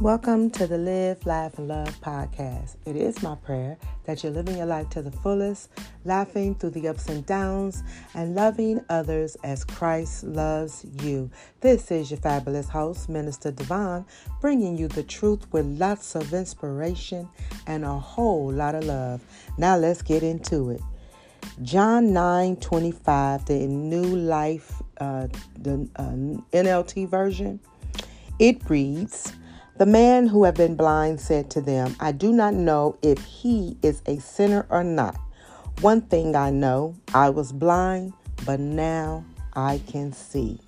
Welcome to the Live, Laugh, and Love podcast. It is my prayer that you're living your life to the fullest, laughing through the ups and downs, and loving others as Christ loves you. This is your fabulous host, Minister Devon, bringing you the truth with lots of inspiration and a whole lot of love. Now let's get into it. John 9 25, the New Life, uh, the uh, NLT version, it reads, the man who had been blind said to them, I do not know if he is a sinner or not. One thing I know I was blind, but now I can see.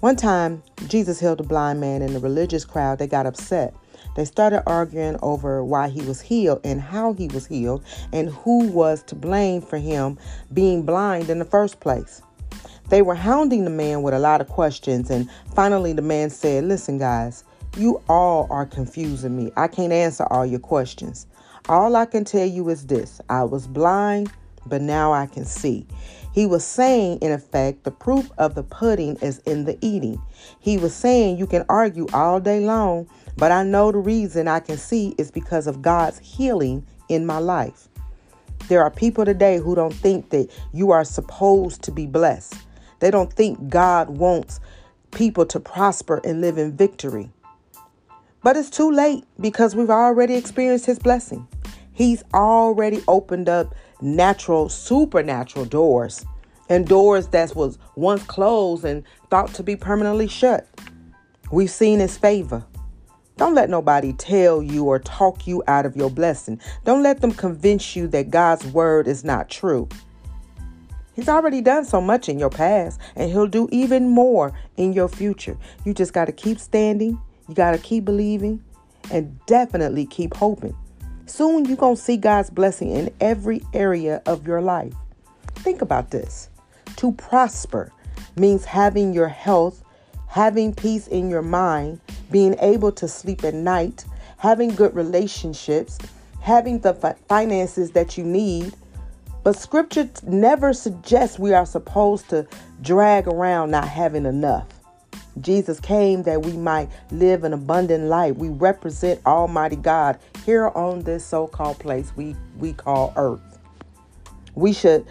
One time, Jesus healed a blind man, and the religious crowd they got upset. They started arguing over why he was healed and how he was healed and who was to blame for him being blind in the first place. They were hounding the man with a lot of questions, and finally, the man said, Listen, guys, you all are confusing me. I can't answer all your questions. All I can tell you is this I was blind, but now I can see. He was saying, in effect, the proof of the pudding is in the eating. He was saying, You can argue all day long, but I know the reason I can see is because of God's healing in my life. There are people today who don't think that you are supposed to be blessed. They don't think God wants people to prosper and live in victory. But it's too late because we've already experienced his blessing. He's already opened up natural, supernatural doors and doors that was once closed and thought to be permanently shut. We've seen his favor. Don't let nobody tell you or talk you out of your blessing. Don't let them convince you that God's word is not true. He's already done so much in your past, and He'll do even more in your future. You just got to keep standing you got to keep believing and definitely keep hoping. Soon you're going to see God's blessing in every area of your life. Think about this. To prosper means having your health, having peace in your mind, being able to sleep at night, having good relationships, having the finances that you need. But scripture never suggests we are supposed to drag around not having enough. Jesus came that we might live an abundant life. We represent Almighty God here on this so called place we, we call earth. We should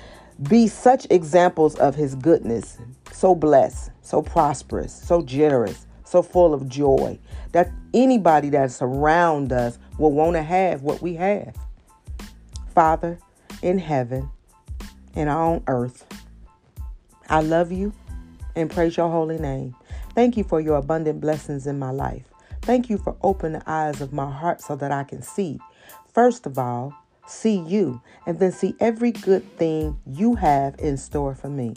be such examples of His goodness, so blessed, so prosperous, so generous, so full of joy, that anybody that's around us will want to have what we have. Father in heaven and on earth, I love you and praise your holy name. Thank you for your abundant blessings in my life. Thank you for opening the eyes of my heart so that I can see. First of all, see you and then see every good thing you have in store for me.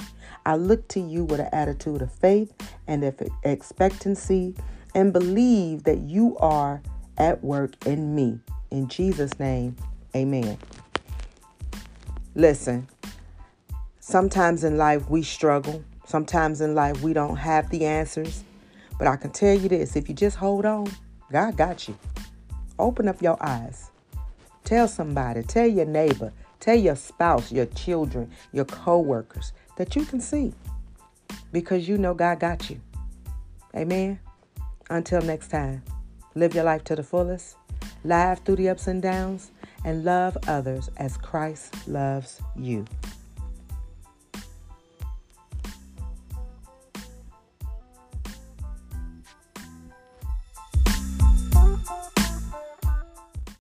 I look to you with an attitude of faith and of expectancy and believe that you are at work in me. In Jesus' name, amen. Listen, sometimes in life we struggle. Sometimes in life, we don't have the answers. But I can tell you this if you just hold on, God got you. Open up your eyes. Tell somebody, tell your neighbor, tell your spouse, your children, your co workers that you can see because you know God got you. Amen. Until next time, live your life to the fullest, laugh through the ups and downs, and love others as Christ loves you.